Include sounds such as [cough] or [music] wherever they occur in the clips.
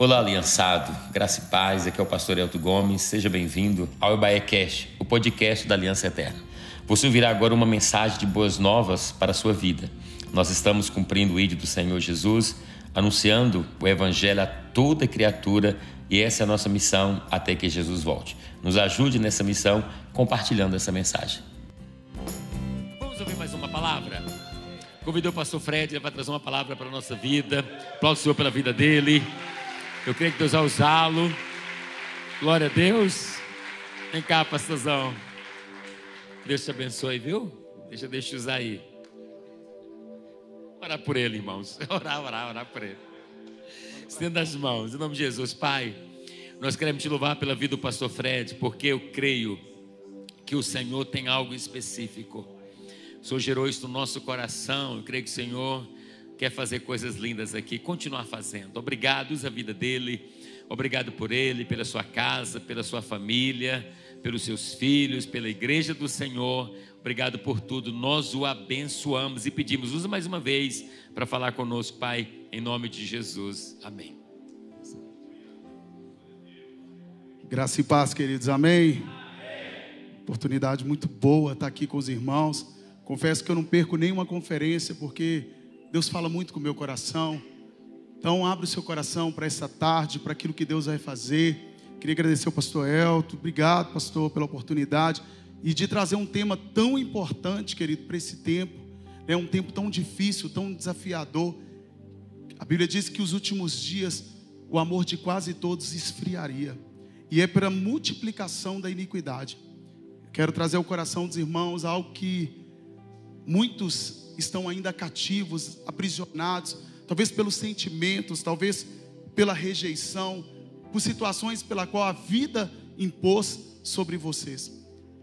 Olá, aliançado, graça e paz, aqui é o pastor Elton Gomes, seja bem-vindo ao Ebaé Cash, o podcast da Aliança Eterna. Você ouvirá agora uma mensagem de boas novas para a sua vida. Nós estamos cumprindo o ídolo do Senhor Jesus, anunciando o Evangelho a toda criatura e essa é a nossa missão até que Jesus volte. Nos ajude nessa missão compartilhando essa mensagem. Vamos ouvir mais uma palavra? Convidou o pastor Fred para trazer uma palavra para a nossa vida. Aplaudo o Senhor pela vida dele. Eu creio que Deus vai usá-lo. Glória a Deus. Vem cá, pastorzão. Deus te abençoe, viu? Deixa, deixa eu usar aí. Orar por ele, irmãos. [laughs] Orar, orar, orar por ele. Estenda as mãos, em nome de Jesus. Pai, nós queremos te louvar pela vida do pastor Fred, porque eu creio que o Senhor tem algo específico. O Senhor gerou isso no nosso coração. Eu creio que o Senhor quer fazer coisas lindas aqui, continuar fazendo. Obrigado, usa a vida dele. Obrigado por ele, pela sua casa, pela sua família, pelos seus filhos, pela igreja do Senhor. Obrigado por tudo. Nós o abençoamos e pedimos, usa mais uma vez para falar conosco, Pai, em nome de Jesus. Amém. Graça e paz, queridos. Amém. Amém. Oportunidade muito boa estar aqui com os irmãos. Confesso que eu não perco nenhuma conferência porque Deus fala muito com o meu coração. Então, abre o seu coração para essa tarde, para aquilo que Deus vai fazer. Queria agradecer ao pastor Elton. Obrigado, pastor, pela oportunidade e de trazer um tema tão importante, querido, para esse tempo. É um tempo tão difícil, tão desafiador. A Bíblia diz que os últimos dias o amor de quase todos esfriaria. E é para multiplicação da iniquidade. Quero trazer ao coração dos irmãos algo que muitos estão ainda cativos, aprisionados, talvez pelos sentimentos, talvez pela rejeição, por situações pela qual a vida impôs sobre vocês.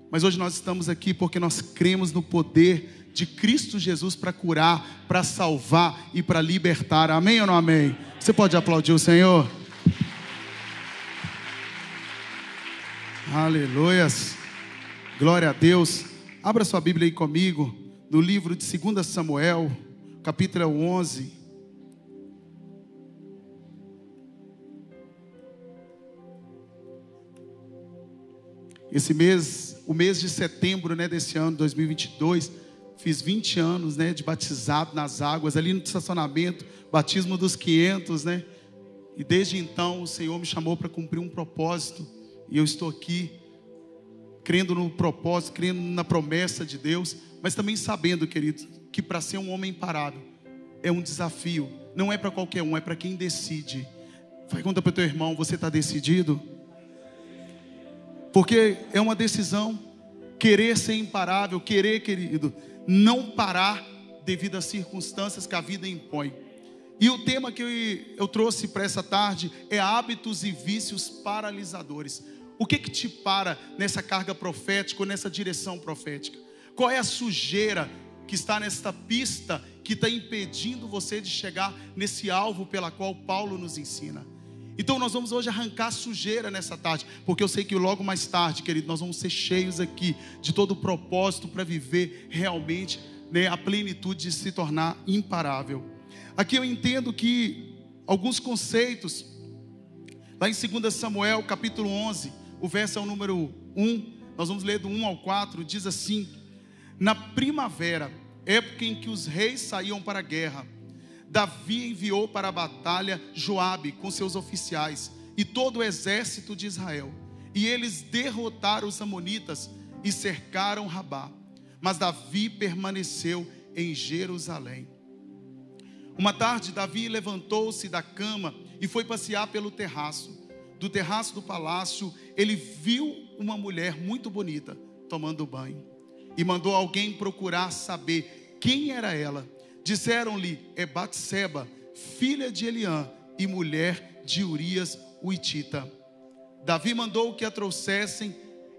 Mas hoje nós estamos aqui porque nós cremos no poder de Cristo Jesus para curar, para salvar e para libertar. Amém ou não amém? Você pode aplaudir o Senhor? Aleluias. Glória a Deus. Abra sua Bíblia aí comigo no livro de 2 Samuel, capítulo 11. Esse mês, o mês de setembro, né, desse ano 2022, fiz 20 anos, né, de batizado nas águas, ali no estacionamento, batismo dos 500, né? E desde então o Senhor me chamou para cumprir um propósito, e eu estou aqui crendo no propósito, crendo na promessa de Deus mas também sabendo, querido, que para ser um homem imparável é um desafio. Não é para qualquer um, é para quem decide. Pergunta para o teu irmão: você está decidido? Porque é uma decisão. Querer ser imparável, querer, querido, não parar devido às circunstâncias que a vida impõe. E o tema que eu, eu trouxe para essa tarde é hábitos e vícios paralisadores. O que que te para nessa carga profética ou nessa direção profética? Qual é a sujeira que está nesta pista que está impedindo você de chegar nesse alvo pela qual Paulo nos ensina? Então nós vamos hoje arrancar sujeira nessa tarde, porque eu sei que logo mais tarde, querido, nós vamos ser cheios aqui de todo o propósito para viver realmente né, a plenitude de se tornar imparável. Aqui eu entendo que alguns conceitos, lá em 2 Samuel capítulo 11, o verso é o número 1, nós vamos ler do 1 ao 4, diz assim: na primavera, época em que os reis saíam para a guerra, Davi enviou para a batalha Joabe com seus oficiais e todo o exército de Israel. E eles derrotaram os amonitas e cercaram Rabá. Mas Davi permaneceu em Jerusalém. Uma tarde, Davi levantou-se da cama e foi passear pelo terraço. Do terraço do palácio, ele viu uma mulher muito bonita tomando banho e mandou alguém procurar saber quem era ela. Disseram-lhe: É Batseba, filha de Eliã e mulher de Urias Uitita. Davi mandou que a trouxessem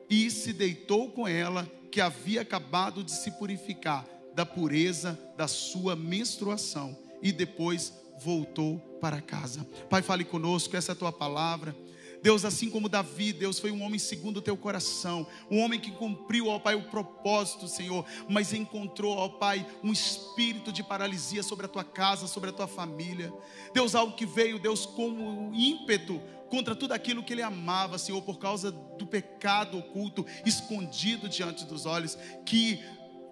e se deitou com ela, que havia acabado de se purificar da pureza da sua menstruação, e depois voltou para casa. Pai, fale conosco, essa é a tua palavra. Deus, assim como Davi, Deus foi um homem segundo o teu coração, um homem que cumpriu, ó Pai, o propósito, Senhor, mas encontrou, ó Pai, um espírito de paralisia sobre a tua casa, sobre a tua família. Deus, algo que veio, Deus, como ímpeto contra tudo aquilo que ele amava, Senhor, por causa do pecado oculto, escondido diante dos olhos, que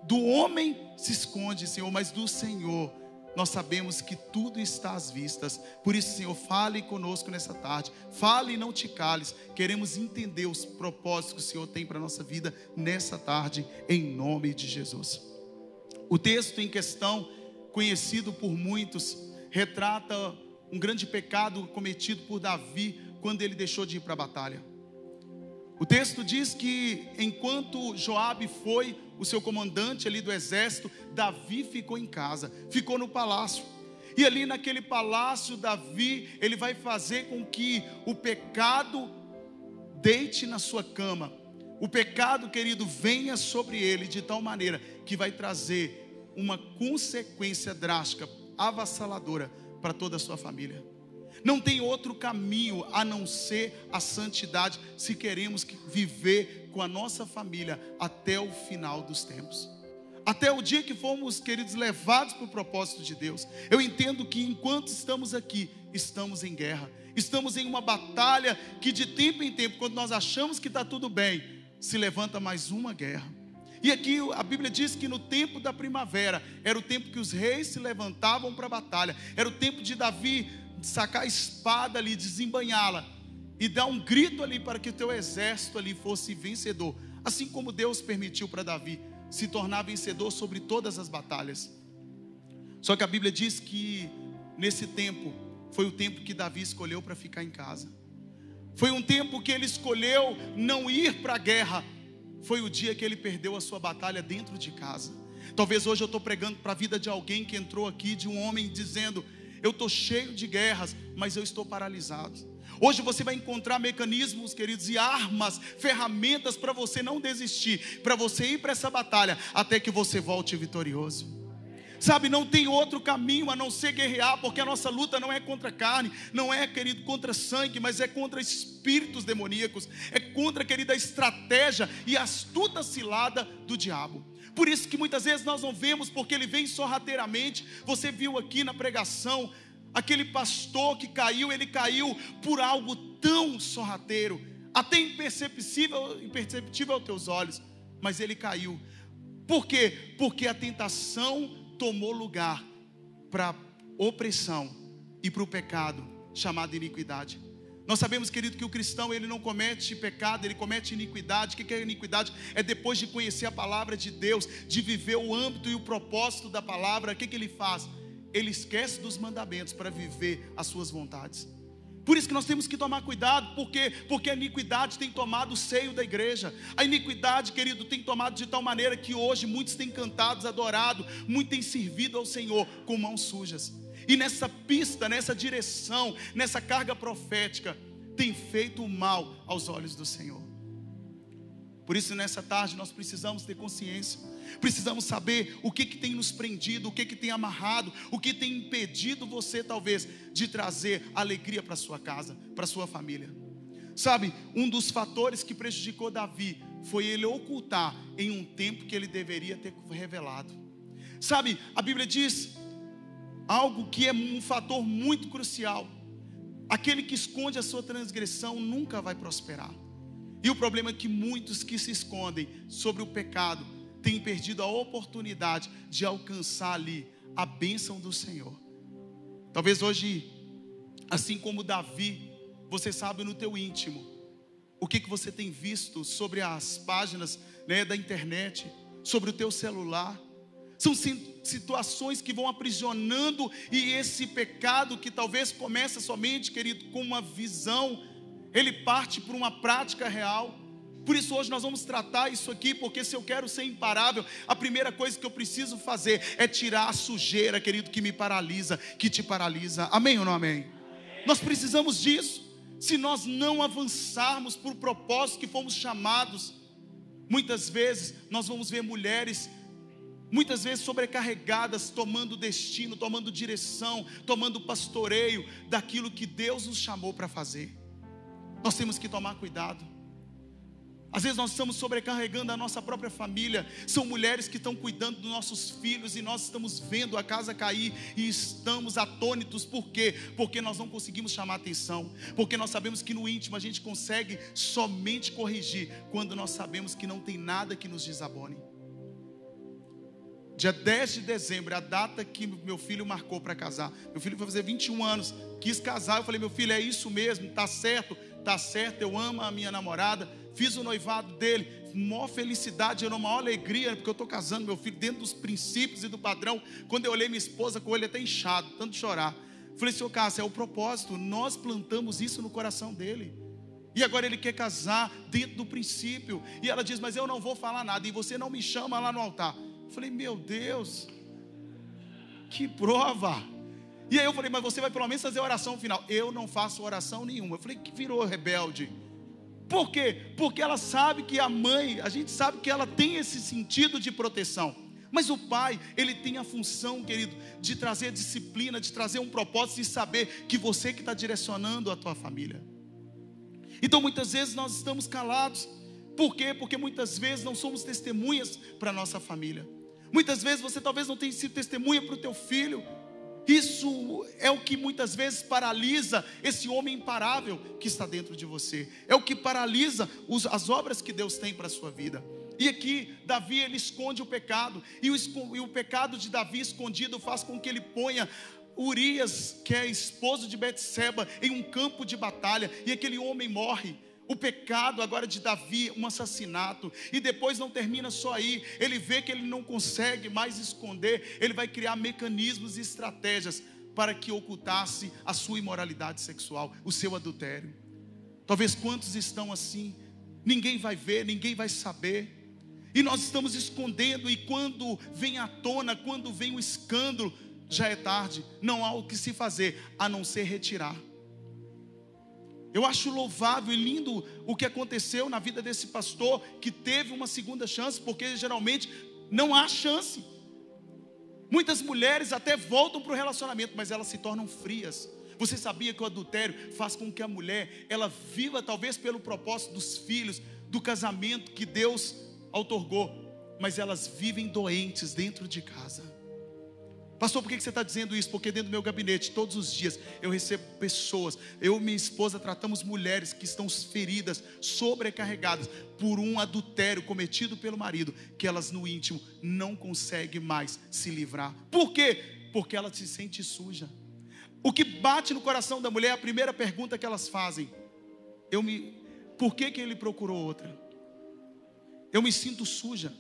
do homem se esconde, Senhor, mas do Senhor nós sabemos que tudo está às vistas. Por isso, Senhor, fale conosco nessa tarde. Fale e não te cales. Queremos entender os propósitos que o Senhor tem para a nossa vida nessa tarde, em nome de Jesus. O texto em questão, conhecido por muitos, retrata um grande pecado cometido por Davi quando ele deixou de ir para a batalha. O texto diz que enquanto Joabe foi o seu comandante ali do exército, Davi ficou em casa, ficou no palácio. E ali naquele palácio, Davi, ele vai fazer com que o pecado deite na sua cama. O pecado, querido, venha sobre ele de tal maneira que vai trazer uma consequência drástica, avassaladora para toda a sua família. Não tem outro caminho a não ser a santidade se queremos viver com a nossa família até o final dos tempos. Até o dia que fomos, queridos, levados para o propósito de Deus. Eu entendo que enquanto estamos aqui, estamos em guerra. Estamos em uma batalha que de tempo em tempo, quando nós achamos que está tudo bem, se levanta mais uma guerra. E aqui a Bíblia diz que no tempo da primavera era o tempo que os reis se levantavam para a batalha, era o tempo de Davi sacar a espada ali, desembanhá-la e dar um grito ali para que o teu exército ali fosse vencedor, assim como Deus permitiu para Davi se tornar vencedor sobre todas as batalhas. Só que a Bíblia diz que nesse tempo foi o tempo que Davi escolheu para ficar em casa. Foi um tempo que ele escolheu não ir para a guerra. Foi o dia que ele perdeu a sua batalha dentro de casa. Talvez hoje eu estou pregando para a vida de alguém que entrou aqui, de um homem dizendo: eu estou cheio de guerras, mas eu estou paralisado. Hoje você vai encontrar mecanismos, queridos, e armas, ferramentas para você não desistir, para você ir para essa batalha até que você volte vitorioso. Sabe, não tem outro caminho a não ser guerrear, porque a nossa luta não é contra carne, não é, querido, contra sangue, mas é contra espíritos demoníacos, é contra, querida, a estratégia e astuta cilada do diabo. Por isso que muitas vezes nós não vemos, porque ele vem sorrateiramente. Você viu aqui na pregação, aquele pastor que caiu, ele caiu por algo tão sorrateiro, até imperceptível, imperceptível aos teus olhos, mas ele caiu. Por quê? Porque a tentação tomou lugar para opressão e para o pecado chamado iniquidade. Nós sabemos, querido, que o cristão ele não comete pecado, ele comete iniquidade. O que é iniquidade? É depois de conhecer a palavra de Deus, de viver o âmbito e o propósito da palavra, o que, que ele faz? Ele esquece dos mandamentos para viver as suas vontades. Por isso que nós temos que tomar cuidado, porque porque a iniquidade tem tomado o seio da igreja. A iniquidade, querido, tem tomado de tal maneira que hoje muitos têm cantado, adorado, muitos têm servido ao Senhor com mãos sujas e nessa pista, nessa direção, nessa carga profética, tem feito o mal aos olhos do Senhor. Por isso, nessa tarde, nós precisamos ter consciência, precisamos saber o que, que tem nos prendido, o que, que tem amarrado, o que tem impedido você, talvez, de trazer alegria para sua casa, para sua família. Sabe, um dos fatores que prejudicou Davi foi ele ocultar em um tempo que ele deveria ter revelado. Sabe, a Bíblia diz algo que é um fator muito crucial. Aquele que esconde a sua transgressão nunca vai prosperar. E o problema é que muitos que se escondem sobre o pecado têm perdido a oportunidade de alcançar ali a bênção do Senhor. Talvez hoje, assim como Davi, você sabe no teu íntimo o que, que você tem visto sobre as páginas né, da internet, sobre o teu celular. São situações que vão aprisionando e esse pecado que talvez começa somente, querido, com uma visão, ele parte para uma prática real. Por isso hoje nós vamos tratar isso aqui, porque se eu quero ser imparável, a primeira coisa que eu preciso fazer é tirar a sujeira, querido, que me paralisa, que te paralisa. Amém ou não amém? amém. Nós precisamos disso. Se nós não avançarmos por propósito que fomos chamados, muitas vezes nós vamos ver mulheres muitas vezes sobrecarregadas, tomando destino, tomando direção, tomando pastoreio daquilo que Deus nos chamou para fazer. Nós temos que tomar cuidado. Às vezes nós estamos sobrecarregando a nossa própria família. São mulheres que estão cuidando dos nossos filhos e nós estamos vendo a casa cair e estamos atônitos. Por quê? Porque nós não conseguimos chamar atenção. Porque nós sabemos que no íntimo a gente consegue somente corrigir quando nós sabemos que não tem nada que nos desabone. Dia 10 de dezembro, é a data que meu filho marcou para casar. Meu filho vai fazer 21 anos, quis casar. Eu falei, meu filho, é isso mesmo, tá certo, tá certo. Eu amo a minha namorada. Fiz o noivado dele, maior felicidade, era uma maior alegria, porque eu estou casando meu filho dentro dos princípios e do padrão. Quando eu olhei minha esposa com o olho até inchado, tanto chorar. Falei, senhor Cássio, é o propósito, nós plantamos isso no coração dele. E agora ele quer casar dentro do princípio. E ela diz, mas eu não vou falar nada, e você não me chama lá no altar. Falei, meu Deus, que prova. E aí eu falei, mas você vai pelo menos fazer oração final. Eu não faço oração nenhuma. Eu falei, que virou rebelde. Por quê? Porque ela sabe que a mãe, a gente sabe que ela tem esse sentido de proteção. Mas o pai, ele tem a função, querido, de trazer disciplina, de trazer um propósito e saber que você que está direcionando a tua família. Então muitas vezes nós estamos calados. Por quê? Porque muitas vezes não somos testemunhas para a nossa família. Muitas vezes você talvez não tenha sido testemunha para o teu filho. Isso é o que muitas vezes paralisa esse homem imparável que está dentro de você. É o que paralisa os, as obras que Deus tem para a sua vida. E aqui, Davi, ele esconde o pecado. E o, e o pecado de Davi escondido faz com que ele ponha Urias, que é esposo de Betseba, em um campo de batalha. E aquele homem morre o pecado agora de Davi, um assassinato, e depois não termina só aí, ele vê que ele não consegue mais esconder, ele vai criar mecanismos e estratégias para que ocultasse a sua imoralidade sexual, o seu adultério. Talvez quantos estão assim, ninguém vai ver, ninguém vai saber, e nós estamos escondendo, e quando vem à tona, quando vem o escândalo, já é tarde, não há o que se fazer a não ser retirar. Eu acho louvável e lindo o que aconteceu na vida desse pastor que teve uma segunda chance, porque geralmente não há chance. Muitas mulheres até voltam para o relacionamento, mas elas se tornam frias. Você sabia que o adultério faz com que a mulher ela viva talvez pelo propósito dos filhos, do casamento que Deus outorgou, mas elas vivem doentes dentro de casa. Pastor, por que você está dizendo isso? Porque dentro do meu gabinete, todos os dias, eu recebo pessoas, eu e minha esposa tratamos mulheres que estão feridas, sobrecarregadas por um adultério cometido pelo marido, que elas no íntimo não conseguem mais se livrar. Por quê? Porque ela se sente suja. O que bate no coração da mulher, a primeira pergunta que elas fazem: eu me, por que, que ele procurou outra? Eu me sinto suja.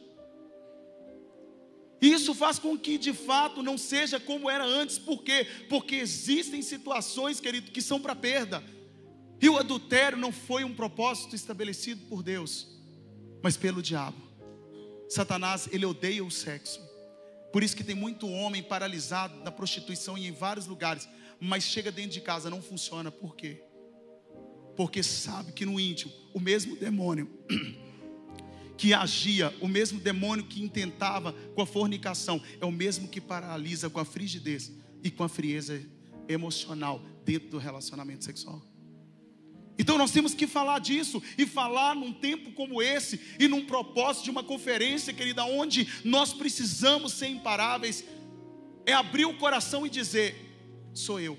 Isso faz com que de fato não seja como era antes, por quê? Porque existem situações, querido, que são para perda. E o adultério não foi um propósito estabelecido por Deus, mas pelo diabo. Satanás, ele odeia o sexo. Por isso que tem muito homem paralisado na prostituição e em vários lugares, mas chega dentro de casa não funciona. Por quê? Porque sabe que no íntimo o mesmo demônio [clears throat] que agia, o mesmo demônio que intentava com a fornicação, é o mesmo que paralisa com a frigidez e com a frieza emocional dentro do relacionamento sexual. Então nós temos que falar disso e falar num tempo como esse e num propósito de uma conferência, querida, onde nós precisamos ser imparáveis, é abrir o coração e dizer: sou eu.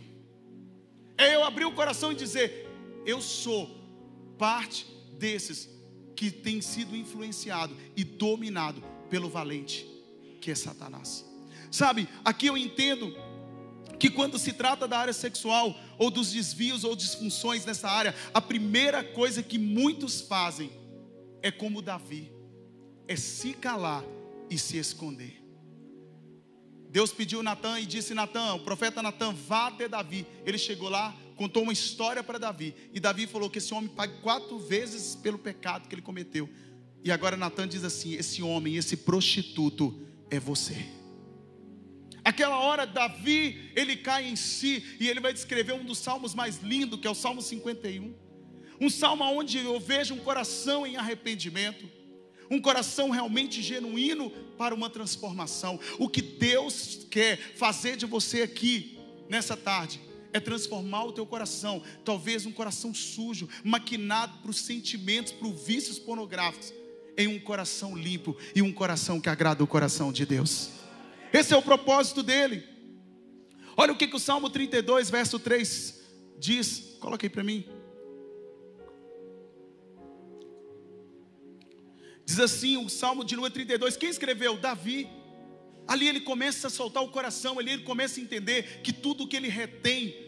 É eu abrir o coração e dizer: eu sou parte desses que tem sido influenciado e dominado pelo valente, que é Satanás. Sabe, aqui eu entendo que quando se trata da área sexual, ou dos desvios ou disfunções nessa área, a primeira coisa que muitos fazem é como Davi, é se calar e se esconder. Deus pediu Natan e disse: Natan, o profeta Natan, vá até Davi. Ele chegou lá, contou uma história para Davi. E Davi falou que esse homem pague quatro vezes pelo pecado que ele cometeu. E agora Natan diz assim: esse homem, esse prostituto é você. Aquela hora, Davi, ele cai em si e ele vai descrever um dos salmos mais lindos, que é o Salmo 51. Um salmo onde eu vejo um coração em arrependimento, um coração realmente genuíno para uma transformação. O que Deus quer fazer de você aqui, nessa tarde, é transformar o teu coração, talvez um coração sujo, maquinado para os sentimentos, para os vícios pornográficos, em um coração limpo e um coração que agrada o coração de Deus. Esse é o propósito dele. Olha o que, que o Salmo 32, verso 3 diz. Coloca aí para mim. Diz assim o Salmo de número 32. Quem escreveu? Davi. Ali ele começa a soltar o coração, ali ele começa a entender que tudo o que ele retém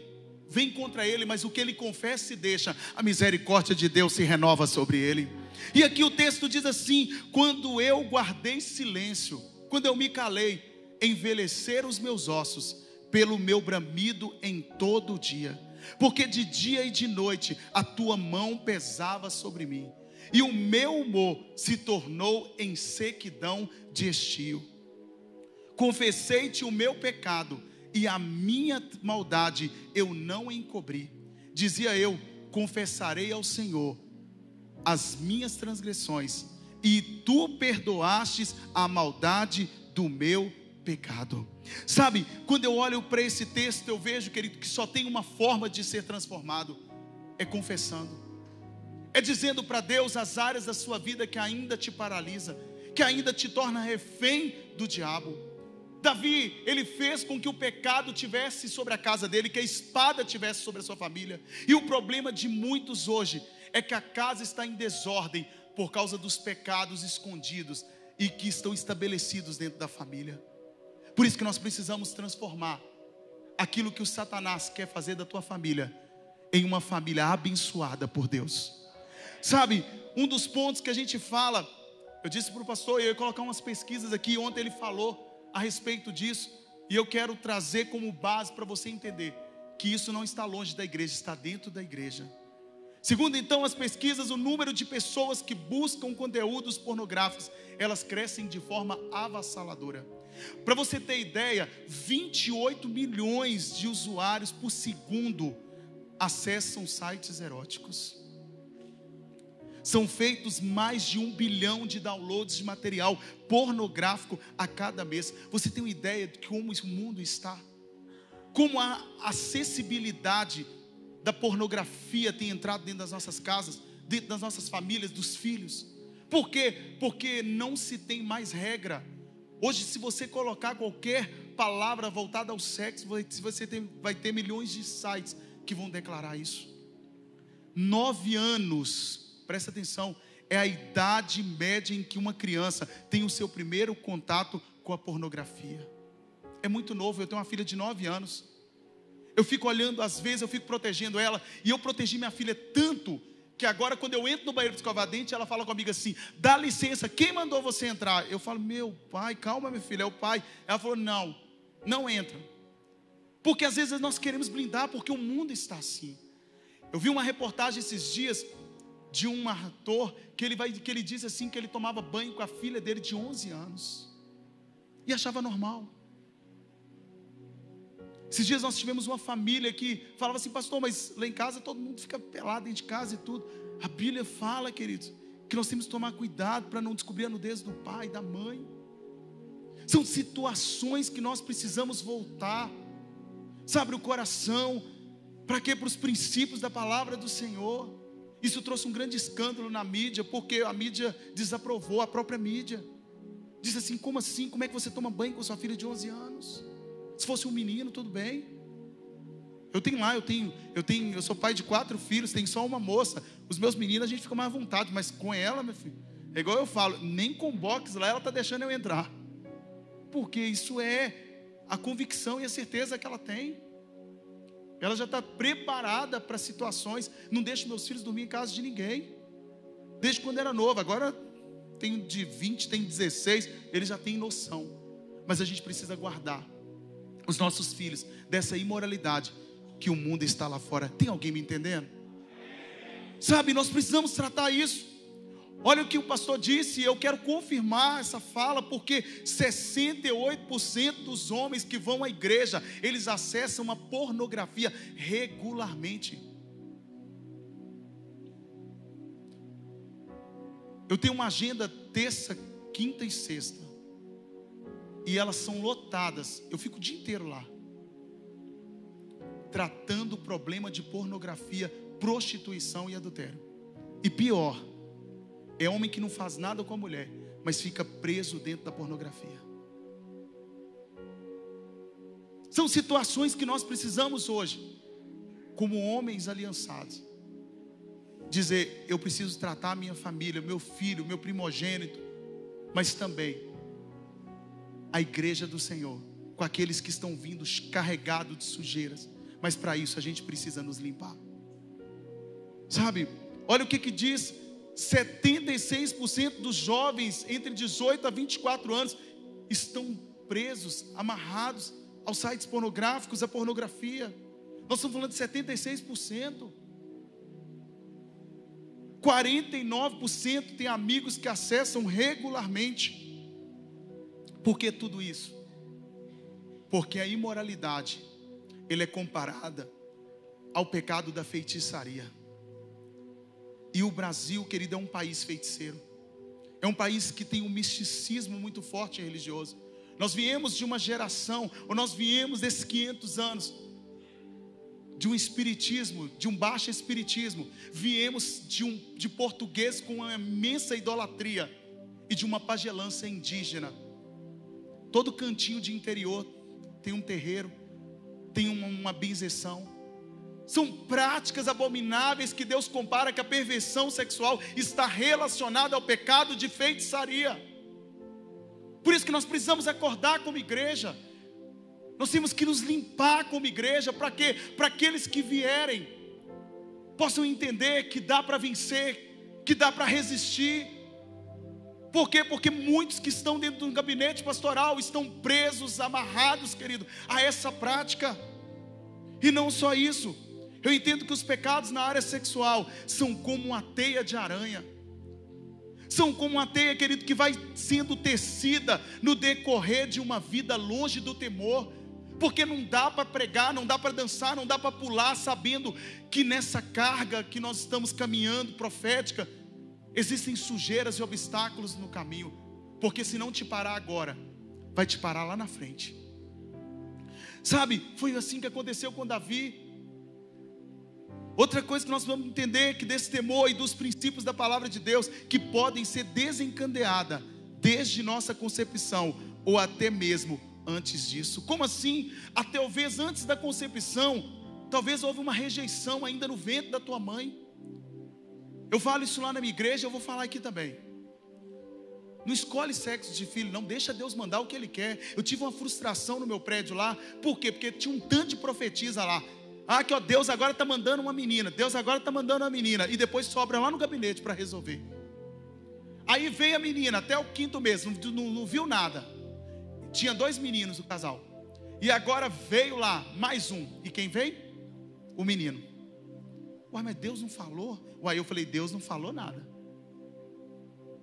vem contra ele, mas o que ele confessa e deixa, a misericórdia de Deus se renova sobre ele. E aqui o texto diz assim: quando eu guardei silêncio, quando eu me calei, envelhecer os meus ossos pelo meu bramido em todo o dia, porque de dia e de noite a tua mão pesava sobre mim e o meu humor se tornou em sequidão de estio. Confessei-te o meu pecado e a minha maldade eu não encobri. Dizia eu: confessarei ao Senhor as minhas transgressões, e tu perdoastes a maldade do meu pecado. Sabe, quando eu olho para esse texto, eu vejo, querido, que só tem uma forma de ser transformado: é confessando é dizendo para Deus as áreas da sua vida que ainda te paralisa, que ainda te torna refém do diabo. Davi, ele fez com que o pecado tivesse sobre a casa dele, que a espada tivesse sobre a sua família. E o problema de muitos hoje é que a casa está em desordem por causa dos pecados escondidos e que estão estabelecidos dentro da família. Por isso que nós precisamos transformar aquilo que o Satanás quer fazer da tua família em uma família abençoada por Deus. Sabe, um dos pontos que a gente fala, eu disse para o pastor, eu ia colocar umas pesquisas aqui, ontem ele falou a respeito disso, e eu quero trazer como base para você entender que isso não está longe da igreja, está dentro da igreja. Segundo então as pesquisas, o número de pessoas que buscam conteúdos pornográficos, elas crescem de forma avassaladora. Para você ter ideia, 28 milhões de usuários por segundo acessam sites eróticos. São feitos mais de um bilhão de downloads de material pornográfico a cada mês. Você tem uma ideia de como o mundo está? Como a acessibilidade da pornografia tem entrado dentro das nossas casas, dentro das nossas famílias, dos filhos? Por quê? Porque não se tem mais regra. Hoje, se você colocar qualquer palavra voltada ao sexo, você tem, vai ter milhões de sites que vão declarar isso. Nove anos presta atenção, é a idade média em que uma criança tem o seu primeiro contato com a pornografia. É muito novo, eu tenho uma filha de 9 anos. Eu fico olhando, às vezes eu fico protegendo ela, e eu protegi minha filha tanto que agora quando eu entro no banheiro para escovar dente, ela fala comigo assim: "Dá licença, quem mandou você entrar?" Eu falo: "Meu pai, calma, minha filha, é o pai". Ela falou: "Não, não entra". Porque às vezes nós queremos blindar porque o mundo está assim. Eu vi uma reportagem esses dias de um ator que ele, vai, que ele diz assim que ele tomava banho com a filha dele de 11 anos e achava normal. Esses dias nós tivemos uma família que falava assim, pastor, mas lá em casa todo mundo fica pelado dentro de casa e tudo. A Bíblia fala, queridos, que nós temos que tomar cuidado para não descobrir a nudez do pai, da mãe. São situações que nós precisamos voltar, sabe, o coração, para quê? Para os princípios da palavra do Senhor. Isso trouxe um grande escândalo na mídia, porque a mídia desaprovou, a própria mídia. Disse assim: como assim? Como é que você toma banho com sua filha de 11 anos? Se fosse um menino, tudo bem. Eu tenho lá, eu tenho, eu tenho, eu sou pai de quatro filhos, tem só uma moça. Os meus meninos a gente fica mais à vontade, mas com ela, meu filho, é igual eu falo, nem com box lá ela está deixando eu entrar. Porque isso é a convicção e a certeza que ela tem. Ela já está preparada para situações. Não deixo meus filhos dormir em casa de ninguém. Desde quando era novo. Agora tem de 20, tem 16. Eles já têm noção. Mas a gente precisa guardar os nossos filhos dessa imoralidade que o mundo está lá fora. Tem alguém me entendendo? Sabe, nós precisamos tratar isso. Olha o que o pastor disse, eu quero confirmar essa fala, porque 68% dos homens que vão à igreja, eles acessam a pornografia regularmente. Eu tenho uma agenda terça, quinta e sexta, e elas são lotadas, eu fico o dia inteiro lá. tratando o problema de pornografia, prostituição e adultério. E pior, é homem que não faz nada com a mulher, mas fica preso dentro da pornografia. São situações que nós precisamos hoje, como homens aliançados, dizer: eu preciso tratar a minha família, meu filho, meu primogênito, mas também a igreja do Senhor, com aqueles que estão vindo carregados de sujeiras, mas para isso a gente precisa nos limpar. Sabe, olha o que, que diz: 76% dos jovens entre 18 a 24 anos estão presos, amarrados aos sites pornográficos, à pornografia. Nós estamos falando de 76%. 49% tem amigos que acessam regularmente. Por que tudo isso? Porque a imoralidade, ele é comparada ao pecado da feitiçaria. E o Brasil, querido, é um país feiticeiro. É um país que tem um misticismo muito forte religioso. Nós viemos de uma geração, ou nós viemos desses 500 anos, de um espiritismo, de um baixo espiritismo. Viemos de, um, de português com uma imensa idolatria e de uma pagelança indígena. Todo cantinho de interior tem um terreiro, tem uma, uma benzeção. São práticas abomináveis que Deus compara que a perversão sexual está relacionada ao pecado de feitiçaria. Por isso que nós precisamos acordar como igreja. Nós temos que nos limpar como igreja, para quê? Para aqueles que vierem possam entender que dá para vencer, que dá para resistir. Por quê? Porque muitos que estão dentro do gabinete pastoral estão presos, amarrados, querido, a essa prática. E não só isso, eu entendo que os pecados na área sexual são como uma teia de aranha. São como uma teia, querido, que vai sendo tecida no decorrer de uma vida longe do temor. Porque não dá para pregar, não dá para dançar, não dá para pular, sabendo que nessa carga que nós estamos caminhando profética, existem sujeiras e obstáculos no caminho. Porque se não te parar agora, vai te parar lá na frente. Sabe, foi assim que aconteceu com Davi. Outra coisa que nós vamos entender que desse temor e dos princípios da palavra de Deus que podem ser desencadeada desde nossa concepção ou até mesmo antes disso. Como assim? Até talvez antes da concepção, talvez houve uma rejeição ainda no ventre da tua mãe. Eu falo isso lá na minha igreja, eu vou falar aqui também. Não escolhe sexo de filho, não deixa Deus mandar o que Ele quer. Eu tive uma frustração no meu prédio lá, por quê? Porque tinha um tanto de profetisa lá. Ah, que ó, Deus agora está mandando uma menina, Deus agora está mandando uma menina, e depois sobra lá no gabinete para resolver. Aí veio a menina até o quinto mês, não, não, não viu nada. Tinha dois meninos o casal. E agora veio lá mais um. E quem veio? O menino. Uai, mas Deus não falou? Uai, eu falei, Deus não falou nada.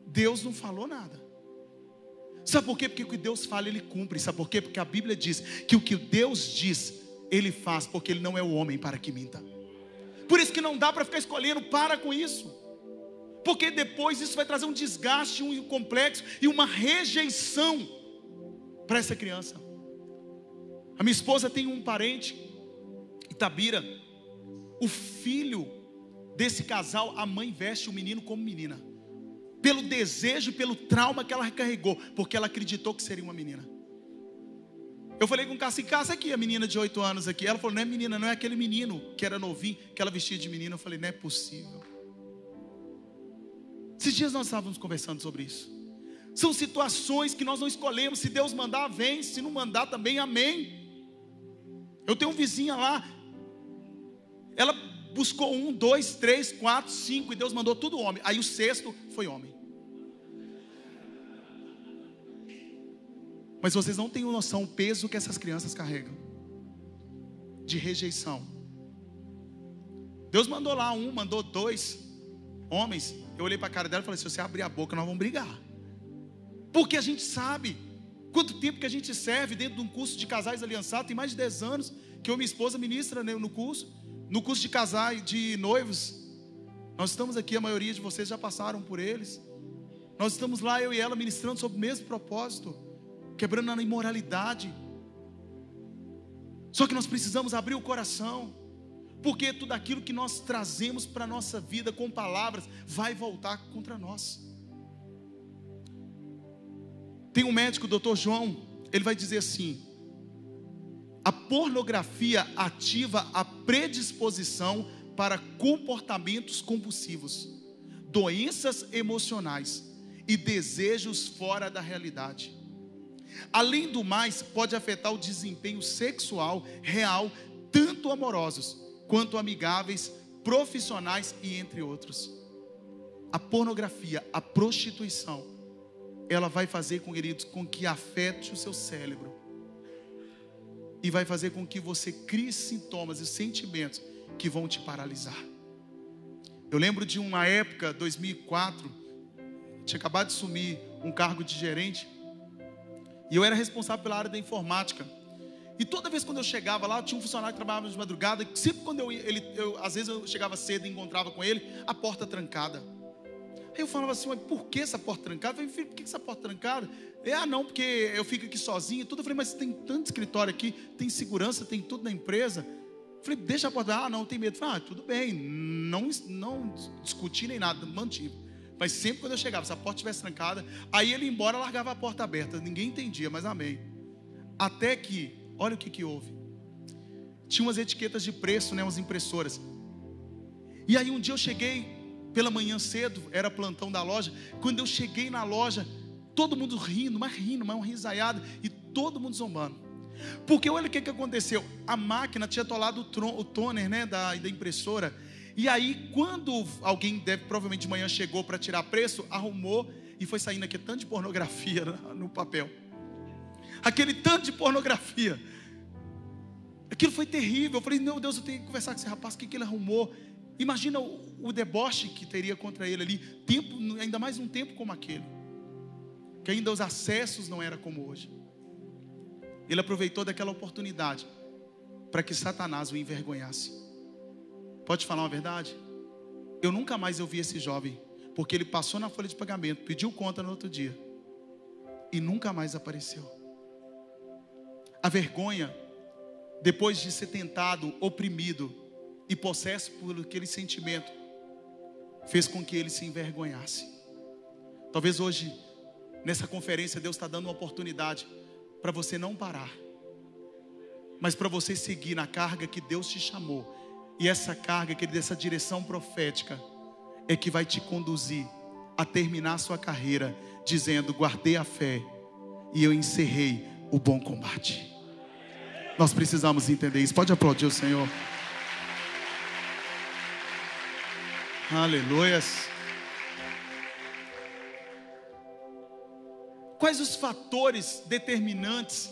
Deus não falou nada. Sabe por quê? Porque o que Deus fala, Ele cumpre. Sabe por quê? Porque a Bíblia diz que o que Deus diz, ele faz, porque Ele não é o homem para que minta. Por isso que não dá para ficar escolhendo, para com isso. Porque depois isso vai trazer um desgaste, um complexo e uma rejeição para essa criança. A minha esposa tem um parente, Itabira. O filho desse casal, a mãe veste o menino como menina. Pelo desejo, pelo trauma que ela carregou, porque ela acreditou que seria uma menina. Eu falei com o casa aqui, a menina de 8 anos aqui. Ela falou, não é menina, não é aquele menino que era novinho, que ela vestia de menina. Eu falei, não é possível. Esses dias nós estávamos conversando sobre isso. São situações que nós não escolhemos. Se Deus mandar, vem. Se não mandar, também, amém. Eu tenho um vizinha lá. Ela buscou um, dois, três, quatro, cinco, e Deus mandou tudo homem. Aí o sexto foi homem. Mas vocês não têm noção o peso que essas crianças carregam de rejeição. Deus mandou lá um, mandou dois homens. Eu olhei para a cara dela e falei: se você abrir a boca, nós vamos brigar. Porque a gente sabe quanto tempo que a gente serve dentro de um curso de casais aliançados. Tem mais de 10 anos que eu e minha esposa ministra né, no curso. No curso de casais, de noivos. Nós estamos aqui, a maioria de vocês já passaram por eles. Nós estamos lá, eu e ela, ministrando sobre o mesmo propósito quebrando a imoralidade. Só que nós precisamos abrir o coração, porque tudo aquilo que nós trazemos para a nossa vida com palavras vai voltar contra nós. Tem um médico, o doutor João, ele vai dizer assim: a pornografia ativa a predisposição para comportamentos compulsivos, doenças emocionais e desejos fora da realidade. Além do mais, pode afetar o desempenho sexual real, tanto amorosos quanto amigáveis, profissionais e entre outros. A pornografia, a prostituição, ela vai fazer, com queridos, com que afete o seu cérebro e vai fazer com que você crie sintomas e sentimentos que vão te paralisar. Eu lembro de uma época, 2004, tinha acabado de sumir um cargo de gerente, e eu era responsável pela área da informática. E toda vez quando eu chegava lá, tinha um funcionário que trabalhava de madrugada, e sempre quando eu, ele, eu, às vezes eu chegava cedo e encontrava com ele, a porta trancada. Aí eu falava assim, mas por que essa porta trancada? Eu falei, filho, por que essa porta trancada? Ele, ah, não, porque eu fico aqui sozinho. Tudo. Eu falei, mas tem tanto escritório aqui, tem segurança, tem tudo na empresa. Falei, deixa a porta. Ah, não, tem medo. Falei, ah, tudo bem. Não, não discuti nem nada, mantive. Mas sempre quando eu chegava, se a porta estivesse trancada, aí ele ia embora, largava a porta aberta. Ninguém entendia, mas amém. Até que, olha o que, que houve. Tinha umas etiquetas de preço, né, umas impressoras. E aí um dia eu cheguei pela manhã cedo, era plantão da loja. Quando eu cheguei na loja, todo mundo rindo, mas rindo, mas um risaiado, e todo mundo zombando. Porque olha o que, que aconteceu. A máquina tinha atolado o, o toner né, da, da impressora. E aí, quando alguém deve, provavelmente de manhã chegou para tirar preço, arrumou e foi saindo aqui tanto de pornografia [laughs] no papel. Aquele tanto de pornografia. Aquilo foi terrível. Eu falei, meu Deus, eu tenho que conversar com esse rapaz, o que, que ele arrumou? Imagina o, o deboche que teria contra ele ali, tempo, ainda mais um tempo como aquele. Que ainda os acessos não eram como hoje. Ele aproveitou daquela oportunidade para que Satanás o envergonhasse. Pode falar uma verdade? Eu nunca mais ouvi esse jovem, porque ele passou na folha de pagamento, pediu conta no outro dia e nunca mais apareceu. A vergonha, depois de ser tentado, oprimido e possesso por aquele sentimento, fez com que ele se envergonhasse. Talvez hoje, nessa conferência, Deus está dando uma oportunidade para você não parar, mas para você seguir na carga que Deus te chamou. E essa carga, querida, essa direção profética é que vai te conduzir a terminar a sua carreira dizendo: guardei a fé e eu encerrei o bom combate. Nós precisamos entender isso. Pode aplaudir o Senhor. Aleluias. Quais os fatores determinantes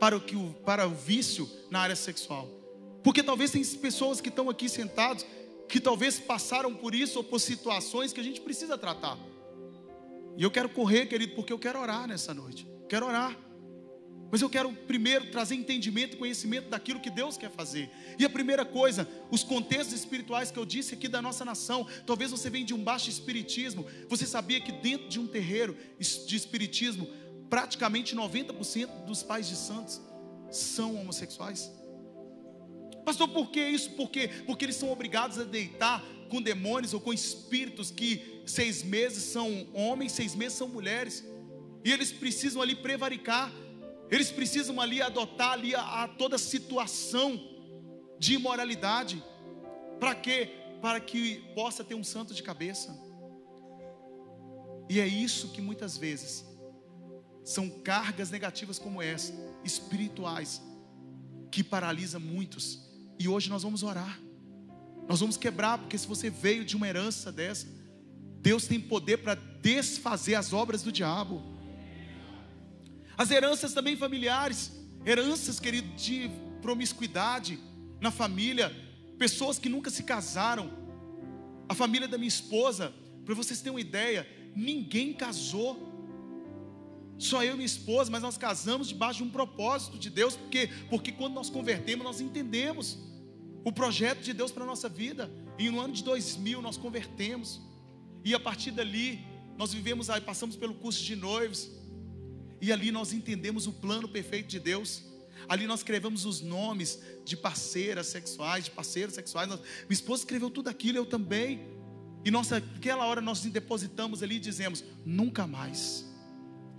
para o, que para o vício na área sexual? Porque talvez tem pessoas que estão aqui sentados que talvez passaram por isso ou por situações que a gente precisa tratar. E eu quero correr, querido, porque eu quero orar nessa noite. Quero orar. Mas eu quero primeiro trazer entendimento e conhecimento daquilo que Deus quer fazer. E a primeira coisa, os contextos espirituais que eu disse aqui da nossa nação. Talvez você venha de um baixo espiritismo. Você sabia que dentro de um terreiro de espiritismo, praticamente 90% dos pais de santos são homossexuais? Pastor, por que isso? Por quê? Porque eles são obrigados a deitar com demônios ou com espíritos que seis meses são homens, seis meses são mulheres. E eles precisam ali prevaricar eles precisam ali adotar ali a, a toda situação de imoralidade. Para quê? Para que possa ter um santo de cabeça. E é isso que muitas vezes são cargas negativas como essa, espirituais, que paralisa muitos. E hoje nós vamos orar. Nós vamos quebrar, porque se você veio de uma herança dessa, Deus tem poder para desfazer as obras do diabo. As heranças também familiares, heranças, querido, de promiscuidade na família, pessoas que nunca se casaram. A família da minha esposa, para vocês terem uma ideia, ninguém casou. Só eu e minha esposa, mas nós casamos debaixo de um propósito de Deus, porque porque quando nós convertemos, nós entendemos o projeto de Deus para a nossa vida. E no ano de 2000 nós convertemos. E a partir dali, nós vivemos aí, passamos pelo curso de noivos. E ali nós entendemos o plano perfeito de Deus. Ali nós escrevemos os nomes de parceiras sexuais, de parceiros sexuais. Nós, minha esposa escreveu tudo aquilo, eu também. E nós, naquela hora nós depositamos ali e dizemos: nunca mais.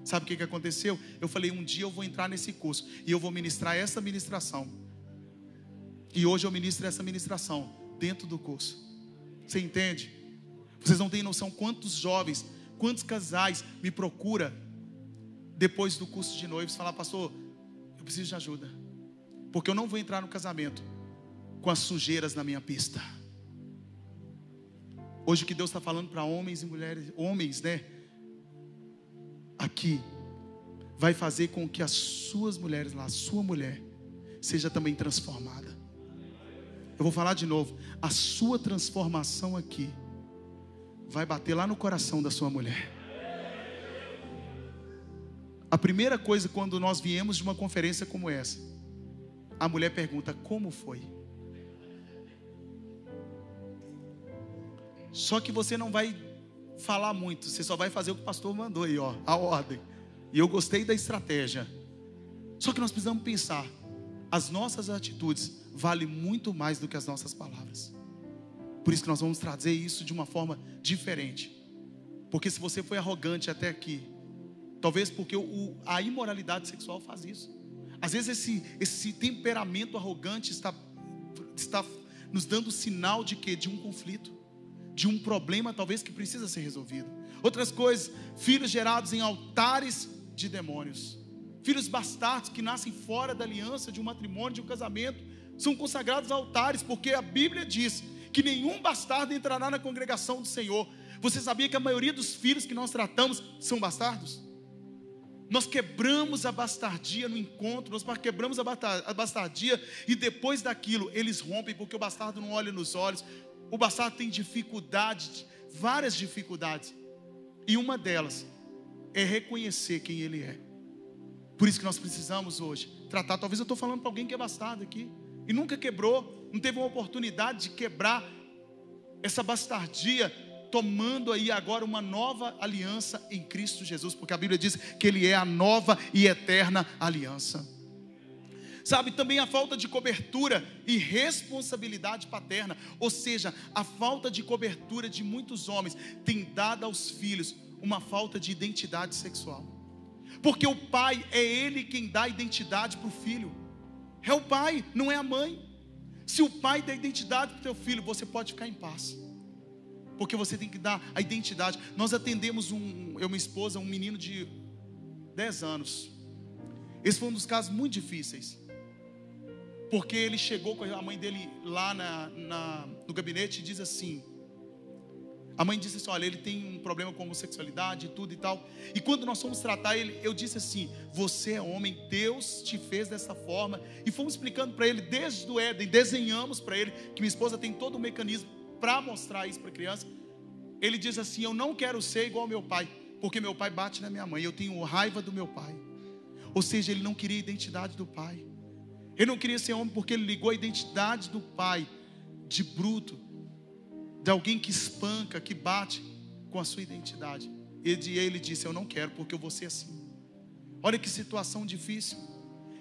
Sabe o que, que aconteceu? Eu falei: um dia eu vou entrar nesse curso e eu vou ministrar essa ministração. E hoje eu ministro essa ministração dentro do curso. Você entende? Vocês não têm noção quantos jovens, quantos casais me procura depois do curso de noivos falar, pastor, eu preciso de ajuda. Porque eu não vou entrar no casamento com as sujeiras na minha pista. Hoje o que Deus está falando para homens e mulheres, homens, né? Aqui, vai fazer com que as suas mulheres lá, a sua mulher, seja também transformada. Eu vou falar de novo. A sua transformação aqui vai bater lá no coração da sua mulher. A primeira coisa quando nós viemos de uma conferência como essa, a mulher pergunta: Como foi? Só que você não vai falar muito, você só vai fazer o que o pastor mandou aí, ó, a ordem. E eu gostei da estratégia. Só que nós precisamos pensar: as nossas atitudes valem muito mais do que as nossas palavras. Por isso que nós vamos trazer isso de uma forma diferente. Porque se você foi arrogante até aqui, talvez porque o, a imoralidade sexual faz isso. Às vezes esse, esse temperamento arrogante está, está nos dando sinal de que? De um conflito de um problema talvez que precisa ser resolvido. Outras coisas, filhos gerados em altares de demônios. Filhos bastardos que nascem fora da aliança de um matrimônio, de um casamento, são consagrados a altares, porque a Bíblia diz que nenhum bastardo entrará na congregação do Senhor. Você sabia que a maioria dos filhos que nós tratamos são bastardos? Nós quebramos a bastardia no encontro, nós quebramos a bastardia e depois daquilo eles rompem, porque o bastardo não olha nos olhos, o bastardo tem dificuldades, várias dificuldades. E uma delas é reconhecer quem ele é. Por isso que nós precisamos hoje tratar. Talvez eu estou falando para alguém que é bastardo aqui e nunca quebrou, não teve uma oportunidade de quebrar essa bastardia, tomando aí agora uma nova aliança em Cristo Jesus, porque a Bíblia diz que Ele é a nova e eterna aliança. Sabe, também a falta de cobertura e responsabilidade paterna, ou seja, a falta de cobertura de muitos homens tem dado aos filhos uma falta de identidade sexual. Porque o pai é ele quem dá identidade para o filho. É o pai, não é a mãe. Se o pai dá identidade para o teu filho, você pode ficar em paz. Porque você tem que dar a identidade. Nós atendemos um, eu, minha esposa, um menino de 10 anos. Esse foi um dos casos muito difíceis. Porque ele chegou com a mãe dele lá na, na, no gabinete e diz assim: a mãe disse assim: olha, ele tem um problema com homossexualidade e tudo e tal. E quando nós fomos tratar ele, eu disse assim: você é homem, Deus te fez dessa forma. E fomos explicando para ele desde o Éden, desenhamos para ele que minha esposa tem todo o mecanismo para mostrar isso para a criança. Ele diz assim: eu não quero ser igual ao meu pai, porque meu pai bate na minha mãe, eu tenho raiva do meu pai. Ou seja, ele não queria a identidade do pai. Ele não queria ser homem porque ele ligou a identidade do pai de bruto, de alguém que espanca, que bate com a sua identidade. E ele disse: Eu não quero porque eu vou ser assim. Olha que situação difícil,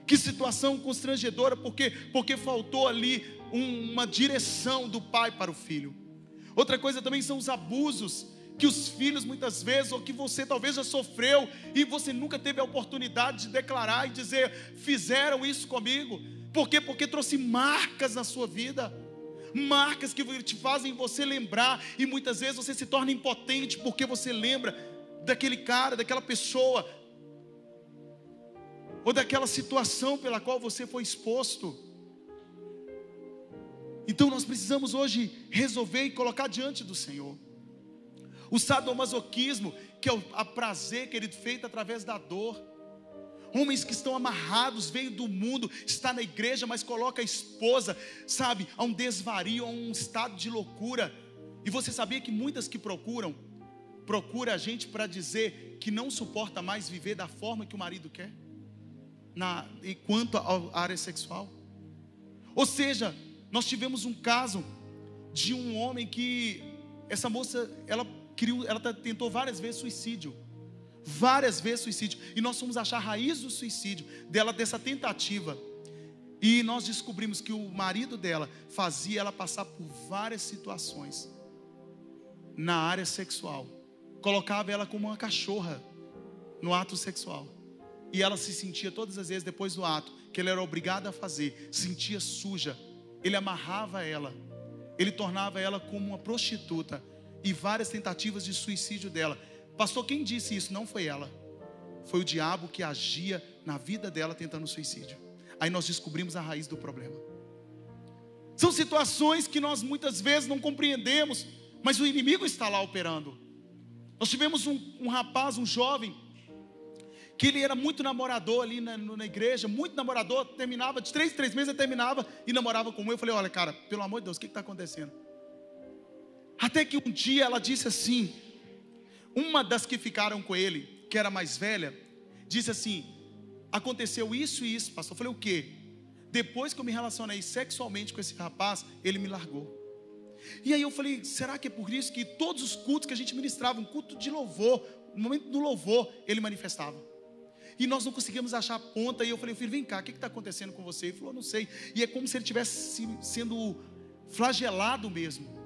que situação constrangedora, porque, porque faltou ali uma direção do pai para o filho. Outra coisa também são os abusos que os filhos muitas vezes, ou que você talvez já sofreu, e você nunca teve a oportunidade de declarar e dizer: fizeram isso comigo. Por quê? Porque trouxe marcas na sua vida. Marcas que te fazem você lembrar, e muitas vezes você se torna impotente porque você lembra daquele cara, daquela pessoa, ou daquela situação pela qual você foi exposto. Então nós precisamos hoje resolver e colocar diante do Senhor. O sadomasoquismo, que é o prazer, querido, feito através da dor. Homens que estão amarrados, veio do mundo, está na igreja, mas coloca a esposa, sabe, a um desvario, a um estado de loucura. E você sabia que muitas que procuram, procura a gente para dizer que não suporta mais viver da forma que o marido quer, na, enquanto à área sexual. Ou seja, nós tivemos um caso de um homem que essa moça, ela ela tentou várias vezes suicídio. Várias vezes suicídio. E nós fomos achar a raiz do suicídio, dela dessa tentativa. E nós descobrimos que o marido dela fazia ela passar por várias situações na área sexual. Colocava ela como uma cachorra no ato sexual. E ela se sentia todas as vezes depois do ato que ela era obrigada a fazer, sentia suja. Ele amarrava ela. Ele tornava ela como uma prostituta e várias tentativas de suicídio dela. Pastor, quem disse isso? Não foi ela. Foi o diabo que agia na vida dela tentando suicídio. Aí nós descobrimos a raiz do problema. São situações que nós muitas vezes não compreendemos, mas o inimigo está lá operando. Nós tivemos um, um rapaz, um jovem, que ele era muito namorador ali na, na, igreja, muito namorador, terminava, de três três meses ele terminava e namorava com eu. Eu falei, olha cara, pelo amor de Deus, o que está acontecendo? Até que um dia ela disse assim, uma das que ficaram com ele, que era mais velha, disse assim: aconteceu isso e isso, pastor. Eu falei, o quê? Depois que eu me relacionei sexualmente com esse rapaz, ele me largou. E aí eu falei, será que é por isso que todos os cultos que a gente ministrava, um culto de louvor, no momento do louvor, ele manifestava. E nós não conseguíamos achar a ponta. E eu falei, filho, vem cá, o que está acontecendo com você? Ele falou, não sei. E é como se ele estivesse sendo flagelado mesmo.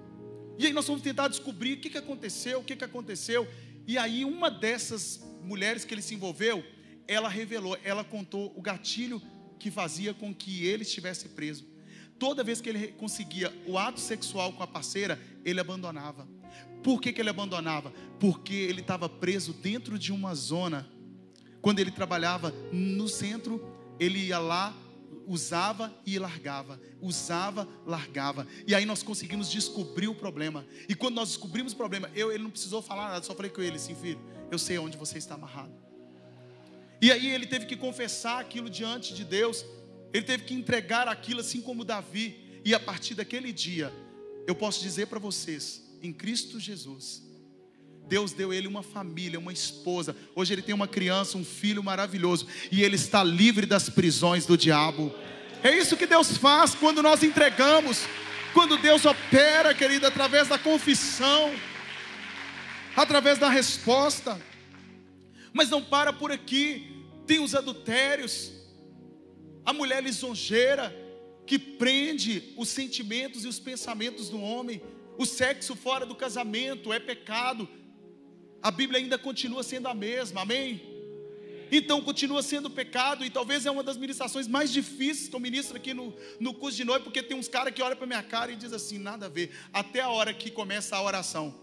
E aí nós vamos tentar descobrir o que, que aconteceu, o que, que aconteceu. E aí uma dessas mulheres que ele se envolveu, ela revelou, ela contou o gatilho que fazia com que ele estivesse preso. Toda vez que ele conseguia o ato sexual com a parceira, ele abandonava. Por que, que ele abandonava? Porque ele estava preso dentro de uma zona. Quando ele trabalhava no centro, ele ia lá, usava e largava, usava, largava. E aí nós conseguimos descobrir o problema. E quando nós descobrimos o problema, eu, ele não precisou falar nada, só falei com ele assim, filho, eu sei onde você está amarrado. E aí ele teve que confessar aquilo diante de Deus. Ele teve que entregar aquilo assim como Davi. E a partir daquele dia, eu posso dizer para vocês, em Cristo Jesus, Deus deu ele uma família, uma esposa. Hoje ele tem uma criança, um filho maravilhoso. E ele está livre das prisões do diabo. É isso que Deus faz quando nós entregamos. Quando Deus opera, querido, através da confissão, através da resposta. Mas não para por aqui tem os adultérios, a mulher lisonjeira, que prende os sentimentos e os pensamentos do homem, o sexo fora do casamento é pecado, a Bíblia ainda continua sendo a mesma, amém? Então continua sendo pecado, e talvez é uma das ministrações mais difíceis que eu ministro aqui no, no curso de noite, porque tem uns caras que olham para minha cara e dizem assim: nada a ver, até a hora que começa a oração.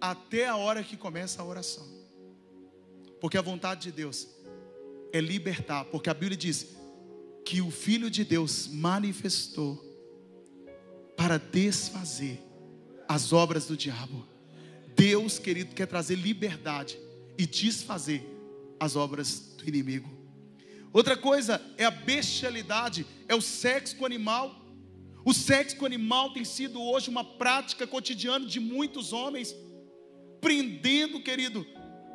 Até a hora que começa a oração. Porque a vontade de Deus é libertar, porque a Bíblia diz que o Filho de Deus manifestou para desfazer as obras do diabo. Deus, querido, quer trazer liberdade e desfazer as obras do inimigo. Outra coisa é a bestialidade, é o sexo com o animal. O sexo com o animal tem sido hoje uma prática cotidiana de muitos homens, prendendo, querido,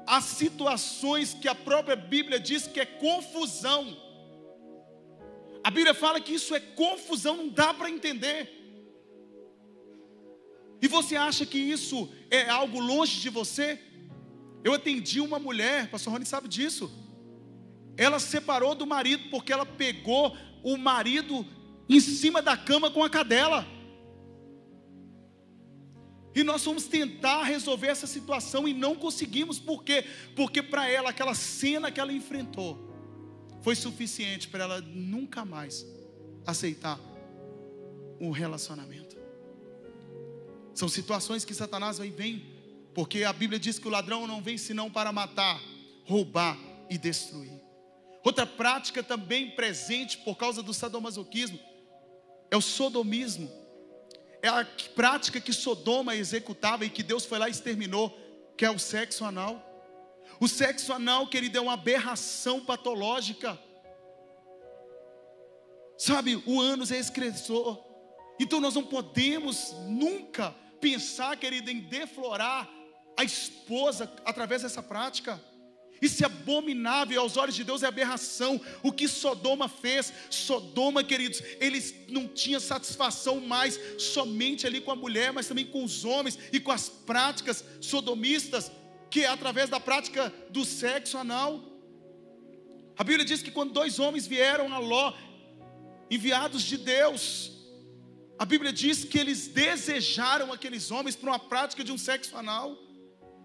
há situações que a própria Bíblia diz que é confusão. A Bíblia fala que isso é confusão, não dá para entender. E você acha que isso é algo longe de você? Eu atendi uma mulher, pastor Rony sabe disso. Ela separou do marido porque ela pegou o marido em cima da cama com a cadela. E nós fomos tentar resolver essa situação e não conseguimos, por quê? Porque para ela, aquela cena que ela enfrentou, foi suficiente para ela nunca mais aceitar um relacionamento. São situações que Satanás vem, vem, porque a Bíblia diz que o ladrão não vem senão para matar, roubar e destruir. Outra prática também presente por causa do sadomasoquismo é o sodomismo é a prática que Sodoma executava e que Deus foi lá e exterminou, que é o sexo anal. O sexo anal, querido, é uma aberração patológica. Sabe, o ânus é excressor. Então nós não podemos nunca pensar, querido, em deflorar a esposa através dessa prática. Isso é abominável aos olhos de Deus, é aberração. O que Sodoma fez, Sodoma, queridos, eles não tinham satisfação mais somente ali com a mulher, mas também com os homens e com as práticas sodomistas, que é através da prática do sexo anal. A Bíblia diz que quando dois homens vieram a Ló, enviados de Deus, a Bíblia diz que eles desejaram aqueles homens para uma prática de um sexo anal.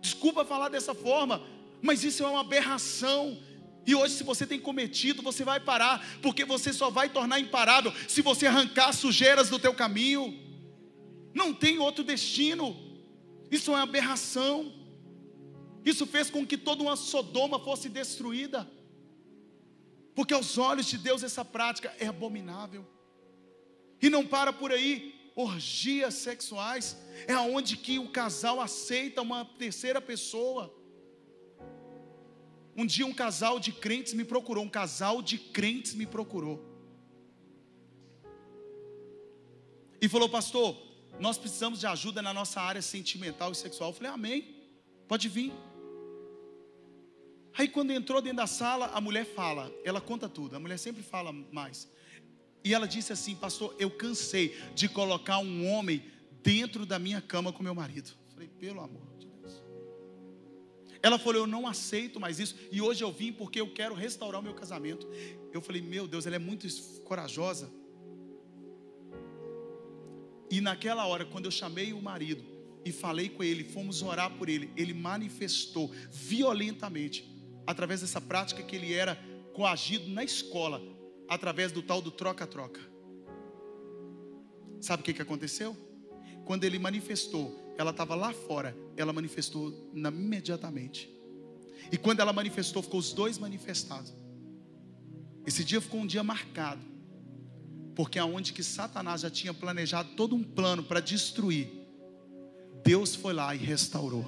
Desculpa falar dessa forma, mas isso é uma aberração. E hoje, se você tem cometido, você vai parar, porque você só vai tornar imparável se você arrancar sujeiras do teu caminho. Não tem outro destino. Isso é uma aberração. Isso fez com que toda uma Sodoma fosse destruída. Porque aos olhos de Deus essa prática é abominável. E não para por aí. Orgias sexuais é aonde que o casal aceita uma terceira pessoa. Um dia um casal de crentes me procurou, um casal de crentes me procurou. E falou, pastor, nós precisamos de ajuda na nossa área sentimental e sexual. Eu falei, amém, pode vir. Aí quando entrou dentro da sala, a mulher fala, ela conta tudo, a mulher sempre fala mais. E ela disse assim, pastor, eu cansei de colocar um homem dentro da minha cama com meu marido. Falei, pelo amor de Deus. Ela falou, eu não aceito mais isso. E hoje eu vim porque eu quero restaurar o meu casamento. Eu falei, meu Deus, ela é muito corajosa. E naquela hora, quando eu chamei o marido e falei com ele, fomos orar por ele, ele manifestou violentamente através dessa prática que ele era coagido na escola, através do tal do troca-troca. Sabe o que, que aconteceu? Quando ele manifestou, ela estava lá fora, ela manifestou na, imediatamente. E quando ela manifestou, ficou os dois manifestados. Esse dia ficou um dia marcado, porque aonde que Satanás já tinha planejado todo um plano para destruir, Deus foi lá e restaurou.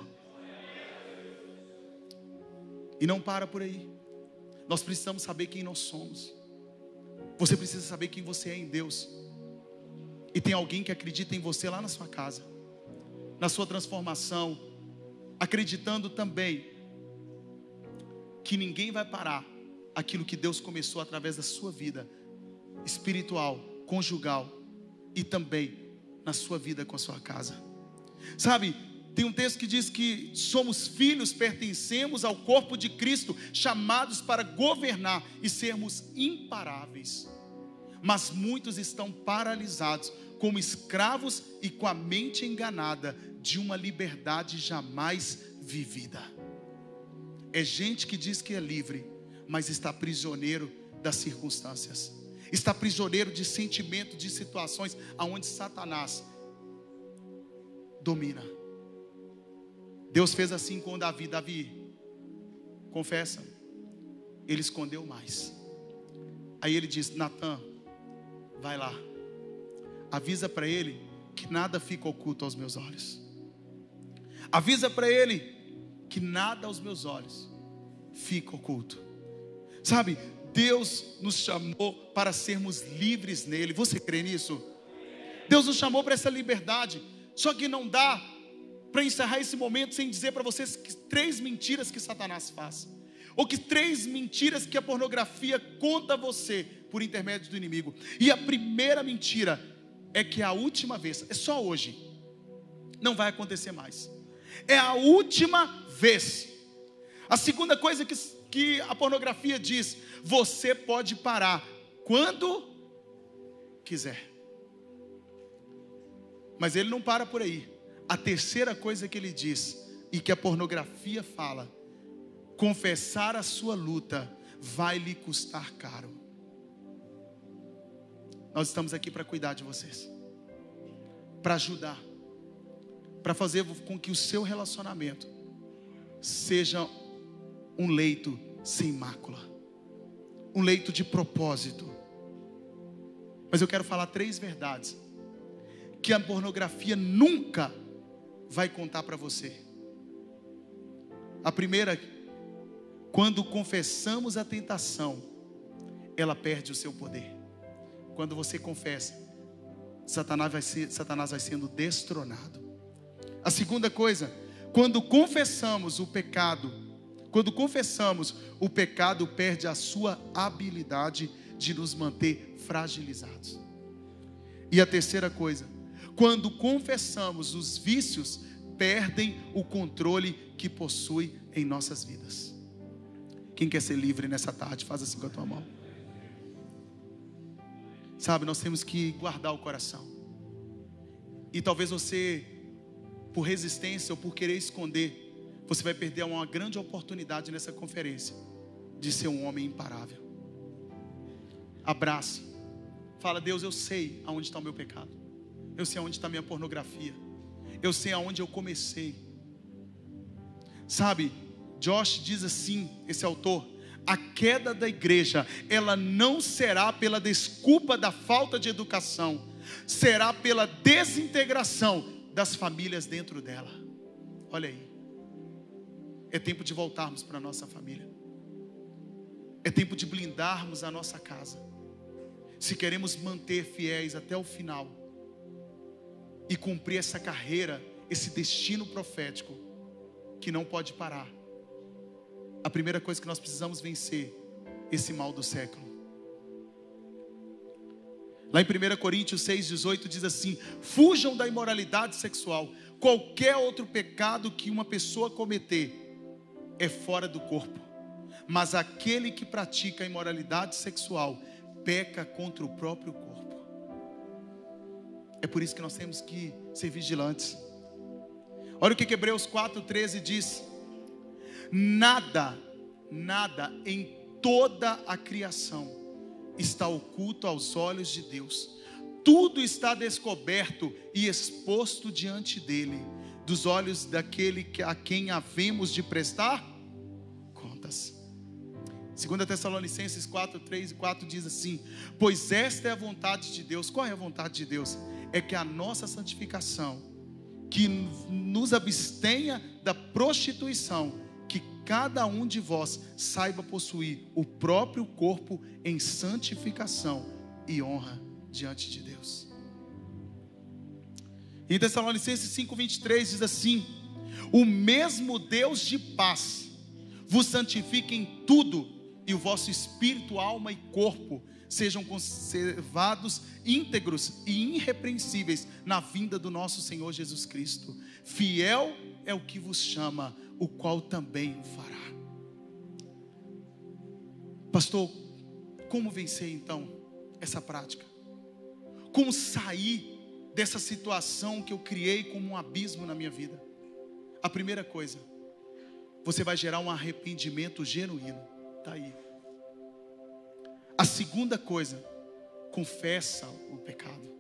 E não para por aí. Nós precisamos saber quem nós somos. Você precisa saber quem você é em Deus. E tem alguém que acredita em você lá na sua casa, na sua transformação, acreditando também que ninguém vai parar aquilo que Deus começou através da sua vida espiritual, conjugal e também na sua vida com a sua casa. Sabe, tem um texto que diz que somos filhos, pertencemos ao corpo de Cristo, chamados para governar e sermos imparáveis. Mas muitos estão paralisados, como escravos e com a mente enganada de uma liberdade jamais vivida. É gente que diz que é livre, mas está prisioneiro das circunstâncias, está prisioneiro de sentimentos, de situações aonde Satanás domina. Deus fez assim com Davi. Davi, confessa, ele escondeu mais. Aí ele diz: Natan, vai lá, avisa para ele que nada fica oculto aos meus olhos. Avisa para ele que nada aos meus olhos fica oculto. Sabe, Deus nos chamou para sermos livres nele. Você crê nisso? Deus nos chamou para essa liberdade. Só que não dá para encerrar esse momento sem dizer para vocês que três mentiras que Satanás faz, ou que três mentiras que a pornografia conta a você por intermédio do inimigo. E a primeira mentira é que é a última vez, é só hoje, não vai acontecer mais. É a última vez. A segunda coisa que, que a pornografia diz: você pode parar quando quiser. Mas ele não para por aí. A terceira coisa que ele diz, e que a pornografia fala, confessar a sua luta vai lhe custar caro. Nós estamos aqui para cuidar de vocês, para ajudar, para fazer com que o seu relacionamento seja um leito sem mácula, um leito de propósito. Mas eu quero falar três verdades que a pornografia nunca vai contar para você. A primeira, quando confessamos a tentação, ela perde o seu poder. Quando você confessa, Satanás vai, ser, Satanás vai sendo destronado. A segunda coisa, quando confessamos o pecado, quando confessamos, o pecado perde a sua habilidade de nos manter fragilizados. E a terceira coisa, quando confessamos os vícios, perdem o controle que possui em nossas vidas. Quem quer ser livre nessa tarde, faz assim com a tua mão. Sabe, nós temos que guardar o coração. E talvez você, por resistência ou por querer esconder, você vai perder uma grande oportunidade nessa conferência de ser um homem imparável. Abrace. Fala, Deus, eu sei aonde está o meu pecado. Eu sei aonde está minha pornografia. Eu sei aonde eu comecei. Sabe, Josh diz assim, esse autor, a queda da igreja, ela não será pela desculpa da falta de educação, será pela desintegração das famílias dentro dela. Olha aí. É tempo de voltarmos para a nossa família. É tempo de blindarmos a nossa casa. Se queremos manter fiéis até o final e cumprir essa carreira, esse destino profético que não pode parar. A primeira coisa que nós precisamos vencer esse mal do século. Lá em 1 Coríntios 6,18 diz assim: Fujam da imoralidade sexual. Qualquer outro pecado que uma pessoa cometer é fora do corpo, mas aquele que pratica a imoralidade sexual peca contra o próprio corpo. É por isso que nós temos que ser vigilantes. Olha o que Hebreus 4,13 diz: Nada, nada em toda a criação está oculto aos olhos de Deus, tudo está descoberto e exposto diante dele dos olhos daquele a quem havemos de prestar contas. 2 Tessalonicenses 4, 3 e 4 diz assim: Pois esta é a vontade de Deus. Qual é a vontade de Deus? É que a nossa santificação, que nos abstenha da prostituição, que cada um de vós saiba possuir o próprio corpo em santificação e honra diante de Deus. Em Tessalonicenses 5:23 diz assim: O mesmo Deus de paz vos santifique em tudo, e o vosso espírito, alma e corpo sejam conservados íntegros e irrepreensíveis na vinda do nosso Senhor Jesus Cristo. Fiel é o que vos chama, o qual também o fará. Pastor, como vencer então essa prática? Como sair dessa situação que eu criei como um abismo na minha vida? A primeira coisa, você vai gerar um arrependimento genuíno. Está aí. A segunda coisa, confessa o pecado.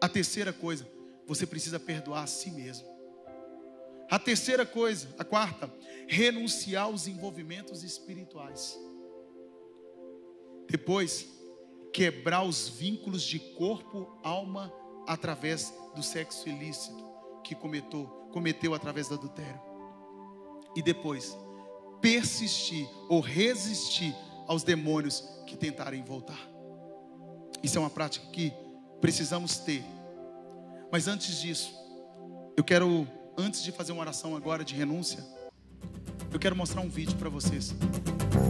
A terceira coisa, você precisa perdoar a si mesmo. A terceira coisa, a quarta, renunciar aos envolvimentos espirituais. Depois, quebrar os vínculos de corpo, alma através do sexo ilícito que cometeu, cometeu através do adultério. E depois, persistir ou resistir aos demônios que tentarem voltar. Isso é uma prática que precisamos ter. Mas antes disso, eu quero, antes de fazer uma oração agora de renúncia, eu quero mostrar um vídeo para vocês.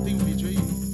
Tem um vídeo aí?